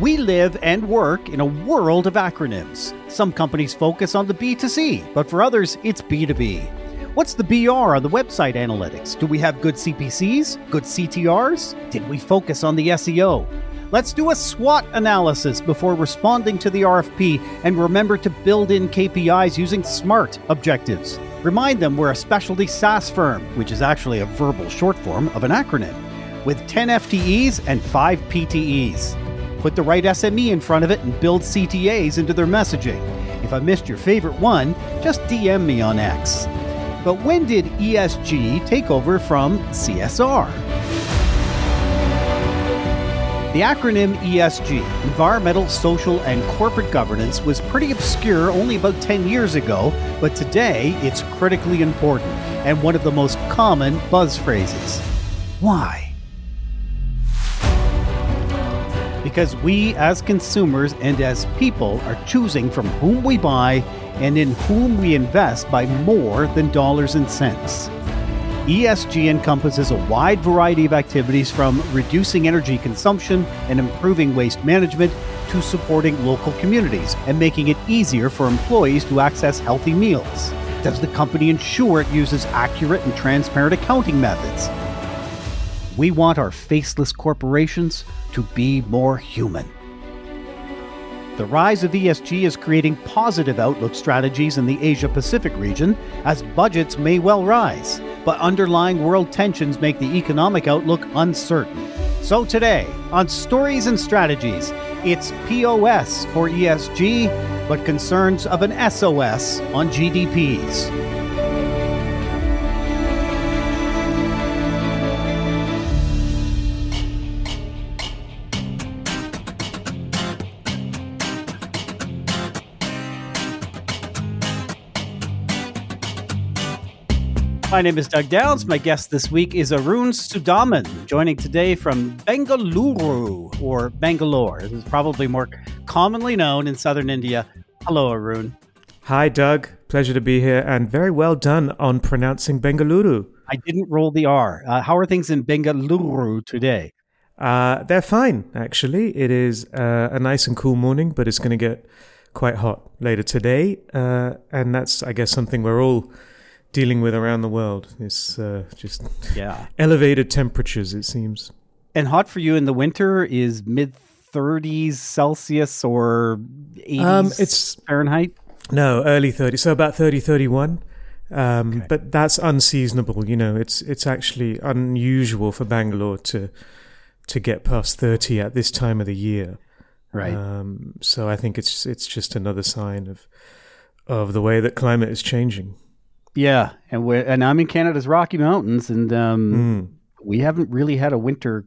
We live and work in a world of acronyms. Some companies focus on the B2C, but for others, it's B2B. What's the BR on the website analytics? Do we have good CPCs? Good CTRs? Did we focus on the SEO? Let's do a SWOT analysis before responding to the RFP and remember to build in KPIs using SMART objectives. Remind them we're a specialty SaaS firm, which is actually a verbal short form of an acronym, with 10 FTEs and 5 PTEs. Put the right SME in front of it and build CTAs into their messaging. If I missed your favorite one, just DM me on X. But when did ESG take over from CSR? The acronym ESG, Environmental, Social, and Corporate Governance, was pretty obscure only about 10 years ago, but today it's critically important and one of the most common buzz phrases. Why? Because we, as consumers and as people, are choosing from whom we buy and in whom we invest by more than dollars and cents. ESG encompasses a wide variety of activities from reducing energy consumption and improving waste management to supporting local communities and making it easier for employees to access healthy meals. Does the company ensure it uses accurate and transparent accounting methods? We want our faceless corporations to be more human. The rise of ESG is creating positive outlook strategies in the Asia Pacific region as budgets may well rise but underlying world tensions make the economic outlook uncertain. So today, on Stories and Strategies, it's POS for ESG, but concerns of an SOS on GDPs. My name is Doug Downs. My guest this week is Arun Sudhaman, joining today from Bengaluru or Bangalore. This is probably more commonly known in southern India. Hello, Arun. Hi, Doug. Pleasure to be here, and very well done on pronouncing Bengaluru. I didn't roll the R. Uh, how are things in Bengaluru today? Uh, they're fine, actually. It is uh, a nice and cool morning, but it's going to get quite hot later today. Uh, and that's, I guess, something we're all dealing with around the world. It's uh, just yeah elevated temperatures. It seems. And hot for you in the winter is mid 30s Celsius or 80s um, it's Fahrenheit. No, early 30s. So about 30, 31. Um, okay. But that's unseasonable. You know, it's it's actually unusual for Bangalore to to get past 30 at this time of the year. Right. Um, so I think it's it's just another sign of of the way that climate is changing. Yeah, and we and I'm in Canada's Rocky Mountains, and um, mm. we haven't really had a winter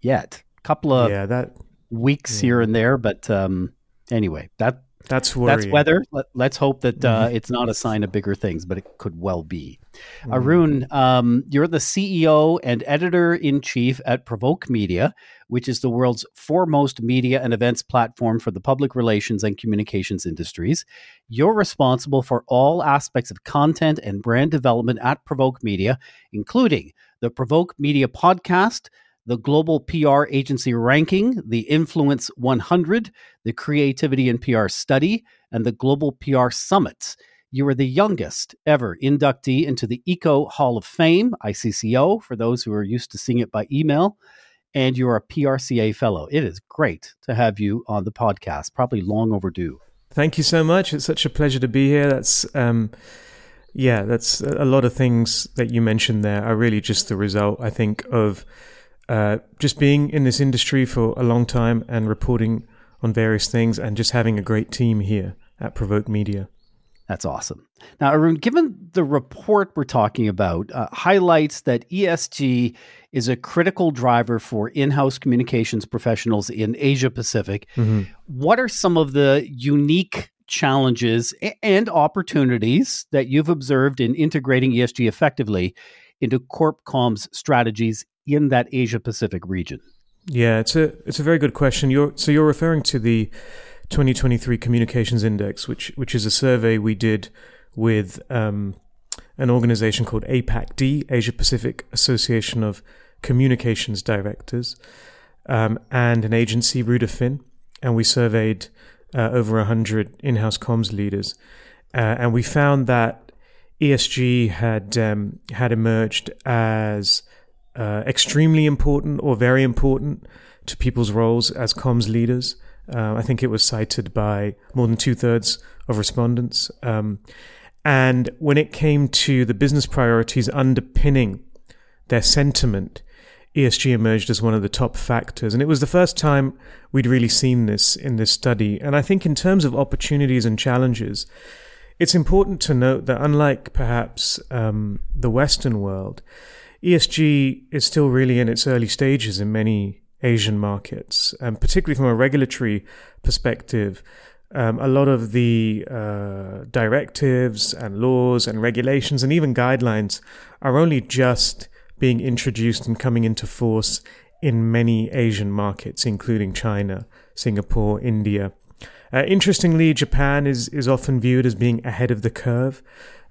yet. A couple of yeah, that weeks yeah. here and there, but um, anyway, that that's worrying. that's weather. Let, us hope that uh, mm-hmm. it's not a sign of bigger things, but it could well be. Mm. Arun, um, you're the CEO and editor in chief at Provoke Media, which is the world's foremost media and events platform for the public relations and communications industries. You're responsible for all aspects of content and brand development at Provoke Media, including the Provoke Media podcast, the Global PR Agency Ranking, the Influence 100, the Creativity and PR Study, and the Global PR Summits. You are the youngest ever inductee into the ICCO Hall of Fame, ICCO, for those who are used to seeing it by email and you're a PRCA fellow. It is great to have you on the podcast, probably long overdue. Thank you so much. It's such a pleasure to be here. That's, um, yeah, that's a lot of things that you mentioned there are really just the result, I think, of uh, just being in this industry for a long time and reporting on various things and just having a great team here at Provoke Media. That's awesome. Now, Arun, given the report we're talking about uh, highlights that ESG is a critical driver for in-house communications professionals in Asia Pacific, mm-hmm. what are some of the unique challenges and opportunities that you've observed in integrating ESG effectively into CorpCom's strategies in that Asia Pacific region? Yeah, it's a it's a very good question. You're so you're referring to the 2023 Communications Index, which which is a survey we did with um, an organization called APAC-D, Asia Pacific Association of Communications Directors, um, and an agency, Ruder Finn. and we surveyed uh, over 100 in house comms leaders. Uh, and we found that ESG had, um, had emerged as uh, extremely important or very important to people's roles as comms leaders. Uh, I think it was cited by more than two thirds of respondents. Um, and when it came to the business priorities underpinning their sentiment, ESG emerged as one of the top factors. And it was the first time we'd really seen this in this study. And I think, in terms of opportunities and challenges, it's important to note that unlike perhaps um, the Western world, ESG is still really in its early stages in many Asian markets, and particularly from a regulatory perspective. Um, a lot of the uh, directives and laws and regulations and even guidelines are only just being introduced and coming into force in many Asian markets, including China, Singapore, India. Uh, interestingly, Japan is, is often viewed as being ahead of the curve.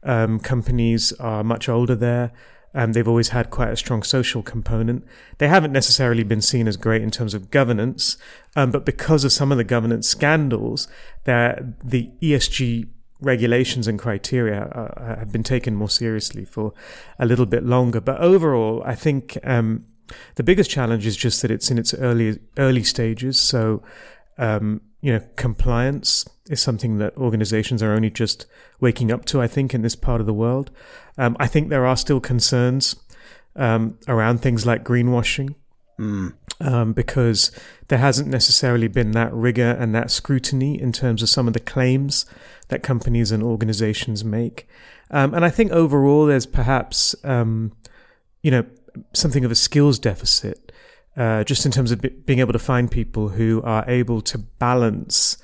Um, companies are much older there. Um, they've always had quite a strong social component. They haven't necessarily been seen as great in terms of governance, um, but because of some of the governance scandals, the ESG regulations and criteria uh, have been taken more seriously for a little bit longer. But overall, I think um, the biggest challenge is just that it's in its early early stages. So, um, you know, compliance is something that organizations are only just waking up to. I think in this part of the world. Um, I think there are still concerns um, around things like greenwashing. Mm. Um, because there hasn't necessarily been that rigor and that scrutiny in terms of some of the claims that companies and organizations make. Um, and I think overall, there's perhaps, um, you know, something of a skills deficit, uh, just in terms of being able to find people who are able to balance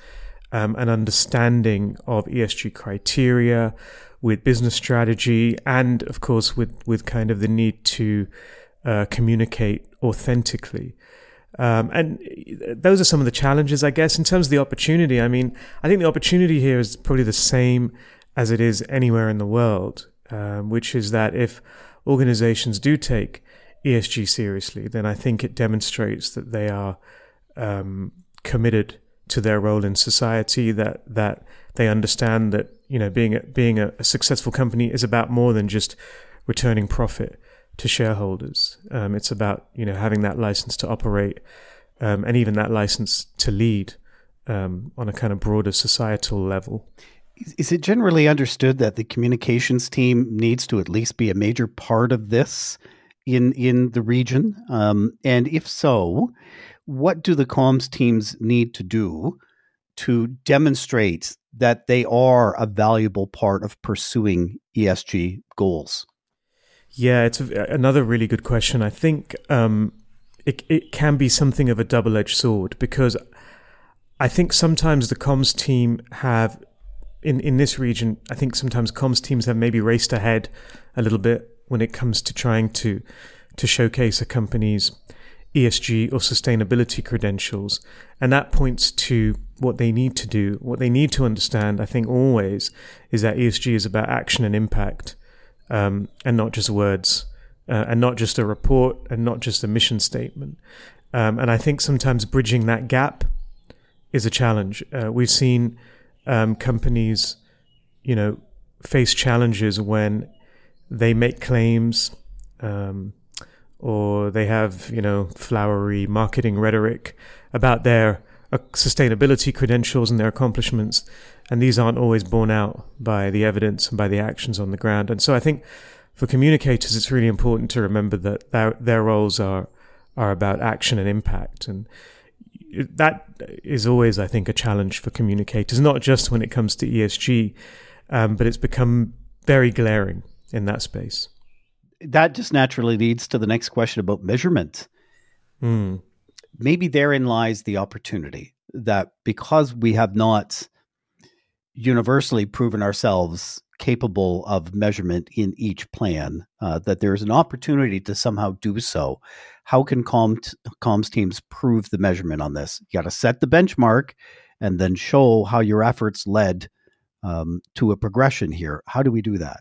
um, an understanding of ESG criteria, with business strategy and of course with with kind of the need to uh, communicate authentically. Um, and those are some of the challenges i guess in terms of the opportunity. I mean i think the opportunity here is probably the same as it is anywhere in the world um, which is that if organizations do take esg seriously then i think it demonstrates that they are um, committed to their role in society that that they understand that you know being a, being a, a successful company is about more than just returning profit to shareholders. Um, it's about you know having that license to operate um, and even that license to lead um, on a kind of broader societal level. Is it generally understood that the communications team needs to at least be a major part of this in in the region? Um, and if so, what do the comms teams need to do to demonstrate that they are a valuable part of pursuing ESG goals? Yeah, it's a, another really good question. I think um, it it can be something of a double edged sword because I think sometimes the comms team have in in this region. I think sometimes comms teams have maybe raced ahead a little bit when it comes to trying to to showcase a company's ESG or sustainability credentials. And that points to what they need to do. What they need to understand, I think, always is that ESG is about action and impact um, and not just words uh, and not just a report and not just a mission statement. Um, and I think sometimes bridging that gap is a challenge. Uh, we've seen um, companies, you know, face challenges when they make claims um, or they have, you know, flowery marketing rhetoric about their uh, sustainability credentials and their accomplishments. And these aren't always borne out by the evidence and by the actions on the ground. And so I think for communicators, it's really important to remember that their, their roles are, are about action and impact. And that is always, I think, a challenge for communicators, not just when it comes to ESG, um, but it's become very glaring in that space that just naturally leads to the next question about measurement. Mm. Maybe therein lies the opportunity that because we have not universally proven ourselves capable of measurement in each plan, uh, that there is an opportunity to somehow do so. How can comms, comms teams prove the measurement on this? You got to set the benchmark and then show how your efforts led um, to a progression here. How do we do that?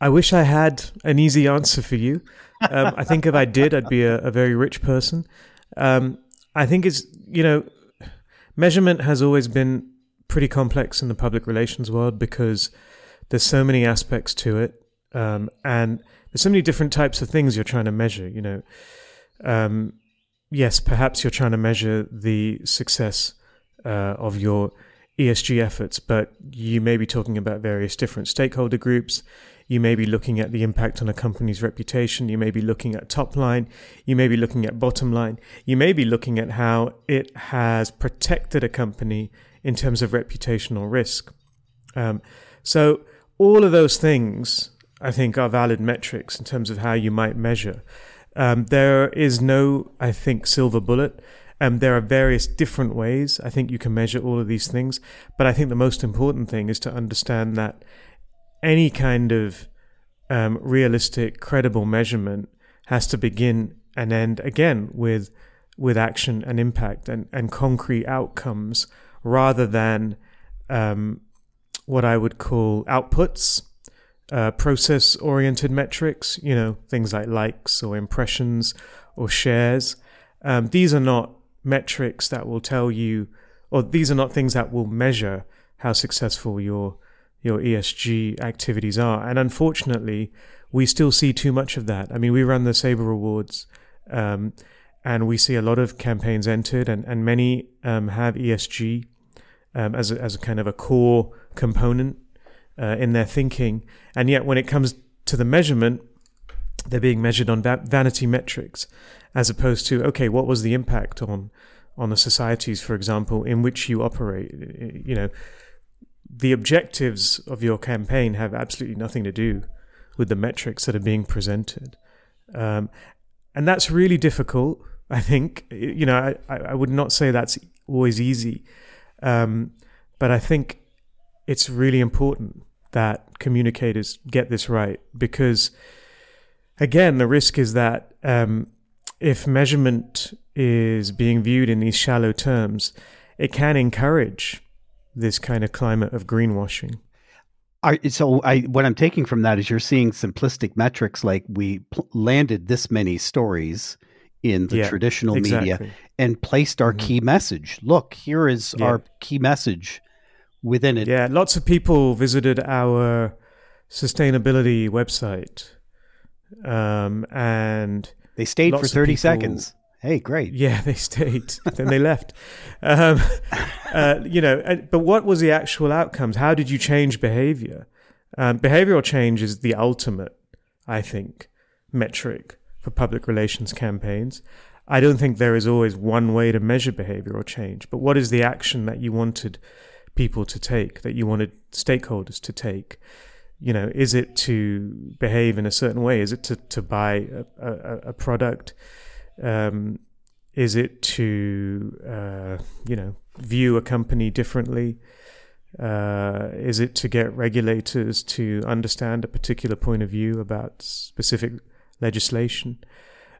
I wish I had an easy answer for you. Um, I think if I did, I'd be a, a very rich person. Um, I think it's, you know, measurement has always been pretty complex in the public relations world because there's so many aspects to it, um, and there's so many different types of things you're trying to measure. You know, um, yes, perhaps you're trying to measure the success uh, of your ESG efforts, but you may be talking about various different stakeholder groups. You may be looking at the impact on a company's reputation. You may be looking at top line. You may be looking at bottom line. You may be looking at how it has protected a company in terms of reputational risk. Um, so, all of those things, I think, are valid metrics in terms of how you might measure. Um, there is no, I think, silver bullet. Um, there are various different ways I think you can measure all of these things, but I think the most important thing is to understand that any kind of um, realistic, credible measurement has to begin and end again with with action and impact and, and concrete outcomes rather than um, what I would call outputs, uh, process oriented metrics, you know, things like likes or impressions or shares. Um, these are not metrics that will tell you, or these are not things that will measure how successful your your ESG activities are. And unfortunately, we still see too much of that. I mean, we run the Sabre Awards, um, and we see a lot of campaigns entered, and and many um, have ESG um, as a, as a kind of a core component uh, in their thinking. And yet, when it comes to the measurement, they're being measured on va- vanity metrics as opposed to okay, what was the impact on on the societies, for example, in which you operate? You know, the objectives of your campaign have absolutely nothing to do with the metrics that are being presented, um, and that's really difficult. I think you know I, I would not say that's always easy, um, but I think it's really important that communicators get this right because again the risk is that um, if measurement is being viewed in these shallow terms, it can encourage this kind of climate of greenwashing. I, so I, what I'm taking from that is you're seeing simplistic metrics like we pl- landed this many stories in the yeah, traditional exactly. media and placed our mm-hmm. key message. Look, here is yeah. our key message within it. Yeah, lots of people visited our sustainability website, um, and they stayed for 30 people, seconds. Hey, great. Yeah, they stayed. then they left. Um, uh, you know, but what was the actual outcomes? How did you change behavior? Um, behavioral change is the ultimate, I think, metric for public relations campaigns. I don't think there is always one way to measure behavioral change, but what is the action that you wanted people to take, that you wanted stakeholders to take? you know, is it to behave in a certain way? Is it to, to buy a, a, a product? Um, is it to, uh, you know, view a company differently? Uh, is it to get regulators to understand a particular point of view about specific legislation?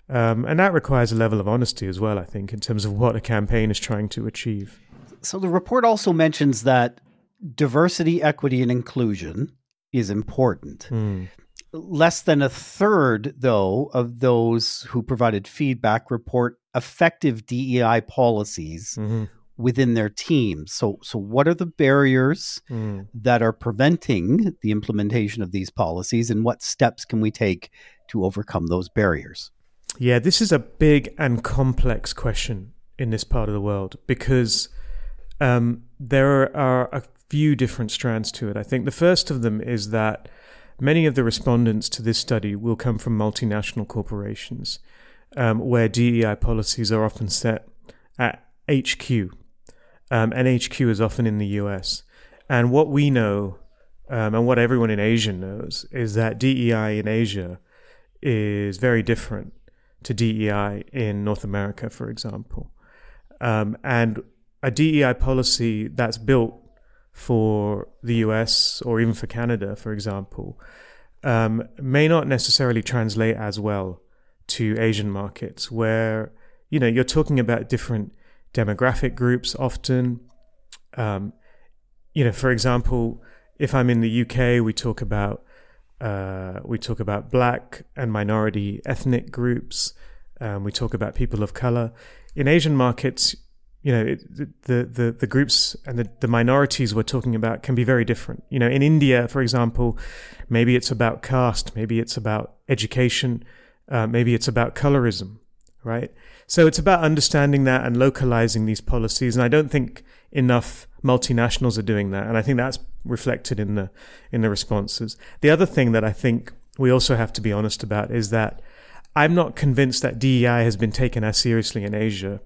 Um, and that requires a level of honesty as well, I think, in terms of what a campaign is trying to achieve. So the report also mentions that diversity, equity, and inclusion is important. Mm. Less than a third, though, of those who provided feedback report effective DEI policies mm-hmm. within their teams. So, so what are the barriers mm. that are preventing the implementation of these policies, and what steps can we take to overcome those barriers? Yeah, this is a big and complex question in this part of the world because um, there are a few different strands to it. I think the first of them is that many of the respondents to this study will come from multinational corporations, um, where DEI policies are often set at HQ, um, and HQ is often in the US. And what we know, um, and what everyone in Asia knows, is that DEI in Asia is very different to DEI in North America, for example. Um, and a DEI policy that's built for the US or even for Canada, for example, um, may not necessarily translate as well to Asian markets, where you know you're talking about different demographic groups often. Um, you know, for example, if I'm in the UK, we talk about uh, we talk about black and minority ethnic groups. Um, we talk about people of color. In Asian markets, you know, it, the, the, the groups and the, the minorities we're talking about can be very different. You know, in India, for example, maybe it's about caste, maybe it's about education, uh, maybe it's about colorism, right? So it's about understanding that and localizing these policies. And I don't think enough multinationals are doing that. And I think that's reflected in the, in the responses. The other thing that I think we also have to be honest about is that I'm not convinced that DEI has been taken as seriously in Asia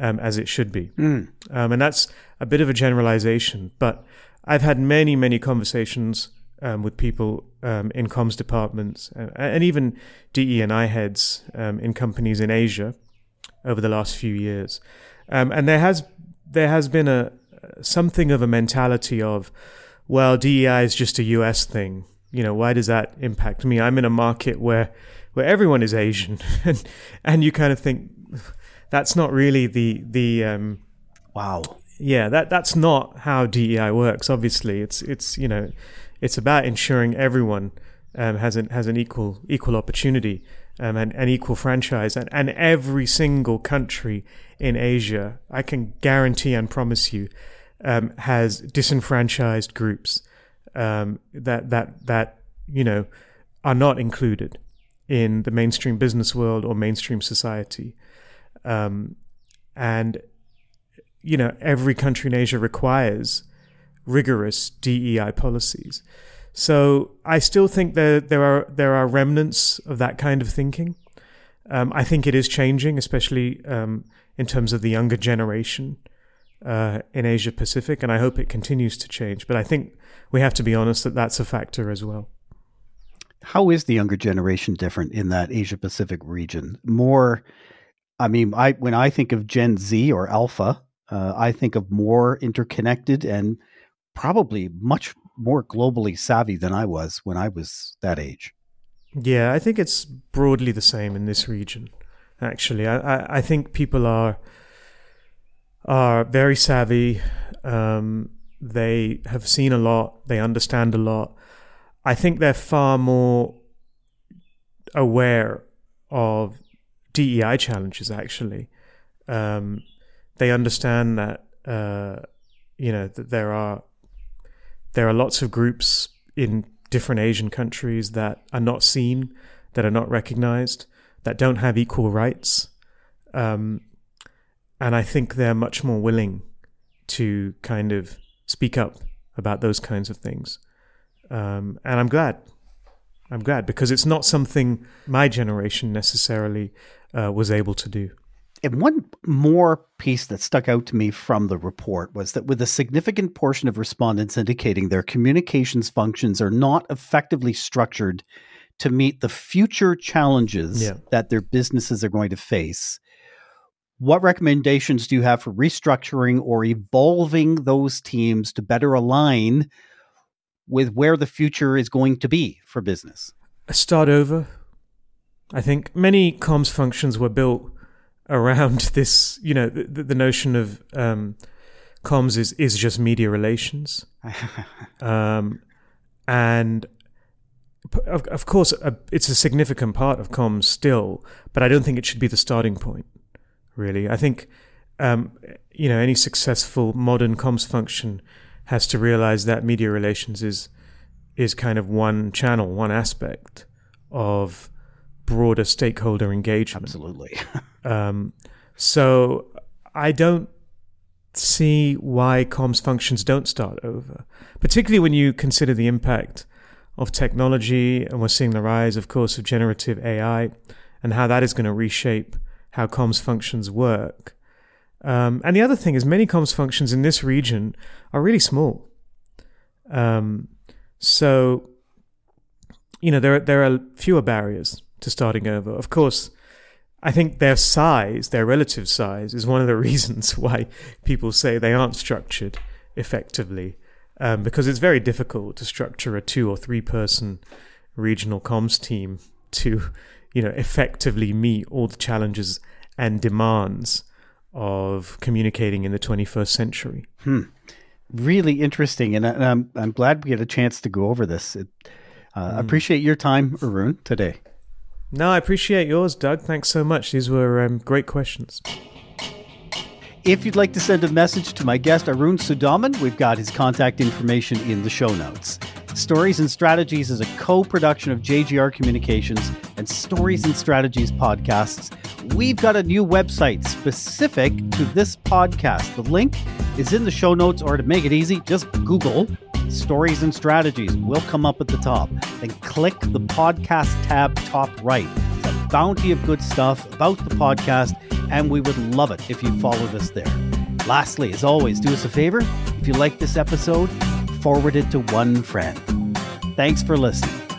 um, as it should be. Mm. Um, and that's a bit of a generalization, but I've had many, many conversations um, with people um, in comms departments uh, and even DE and I heads um, in companies in Asia over the last few years, um, and there has there has been a something of a mentality of, well, DEI is just a US thing. You know, why does that impact me? I'm in a market where where everyone is Asian, and and you kind of think that's not really the the um, wow yeah that that's not how DEI works. Obviously, it's it's you know it's about ensuring everyone um, has an has an equal equal opportunity um, and an equal franchise, and and every single country in Asia, I can guarantee and promise you, um, has disenfranchised groups um, that that that you know are not included in the mainstream business world or mainstream society. Um, and, you know, every country in Asia requires rigorous DEI policies. So I still think that there are there are remnants of that kind of thinking. Um, I think it is changing, especially um, in terms of the younger generation uh, in Asia Pacific, and I hope it continues to change. But I think we have to be honest that that's a factor as well. How is the younger generation different in that Asia Pacific region? More I mean, I when I think of Gen Z or Alpha, uh, I think of more interconnected and probably much more globally savvy than I was when I was that age. Yeah, I think it's broadly the same in this region. Actually, I, I, I think people are are very savvy. Um, they have seen a lot. They understand a lot. I think they're far more aware of DEI challenges. Actually, um, they understand that uh, you know that there are there are lots of groups in different Asian countries that are not seen, that are not recognized, that don't have equal rights, um, and I think they're much more willing to kind of speak up about those kinds of things. Um, and I'm glad. I'm glad because it's not something my generation necessarily uh, was able to do. And one more piece that stuck out to me from the report was that with a significant portion of respondents indicating their communications functions are not effectively structured to meet the future challenges yeah. that their businesses are going to face, what recommendations do you have for restructuring or evolving those teams to better align with where the future is going to be for business? Start over I think many comms functions were built around this, you know, the, the notion of um, comms is, is just media relations. um, and of, of course, uh, it's a significant part of comms still, but I don't think it should be the starting point, really. I think, um, you know, any successful modern comms function has to realize that media relations is is kind of one channel, one aspect of broader stakeholder engagement. Absolutely. um, so I don't see why comms functions don't start over, particularly when you consider the impact of technology, and we're seeing the rise, of course, of generative AI, and how that is going to reshape how comms functions work. Um, and the other thing is, many comms functions in this region are really small. Um, so, you know, there there are fewer barriers to starting over. Of course, I think their size, their relative size, is one of the reasons why people say they aren't structured effectively, um, because it's very difficult to structure a two or three person regional comms team to, you know, effectively meet all the challenges and demands of communicating in the 21st century. Hmm. Really interesting, and, I'm I'm glad we get a chance to go over this. It, uh, mm. Appreciate your time, Arun, today. No, I appreciate yours, Doug. Thanks so much. These were um, great questions. If you'd like to send a message to my guest, Arun Sudhaman, we've got his contact information in the show notes. Stories and Strategies is a co production of JGR Communications and Stories and Strategies podcasts. We've got a new website specific to this podcast. The link is in the show notes, or to make it easy, just Google Stories and Strategies. We'll come up at the top. Then click the podcast tab top right. It's a bounty of good stuff about the podcast, and we would love it if you followed us there. Lastly, as always, do us a favor. If you like this episode, forward it to one friend. Thanks for listening.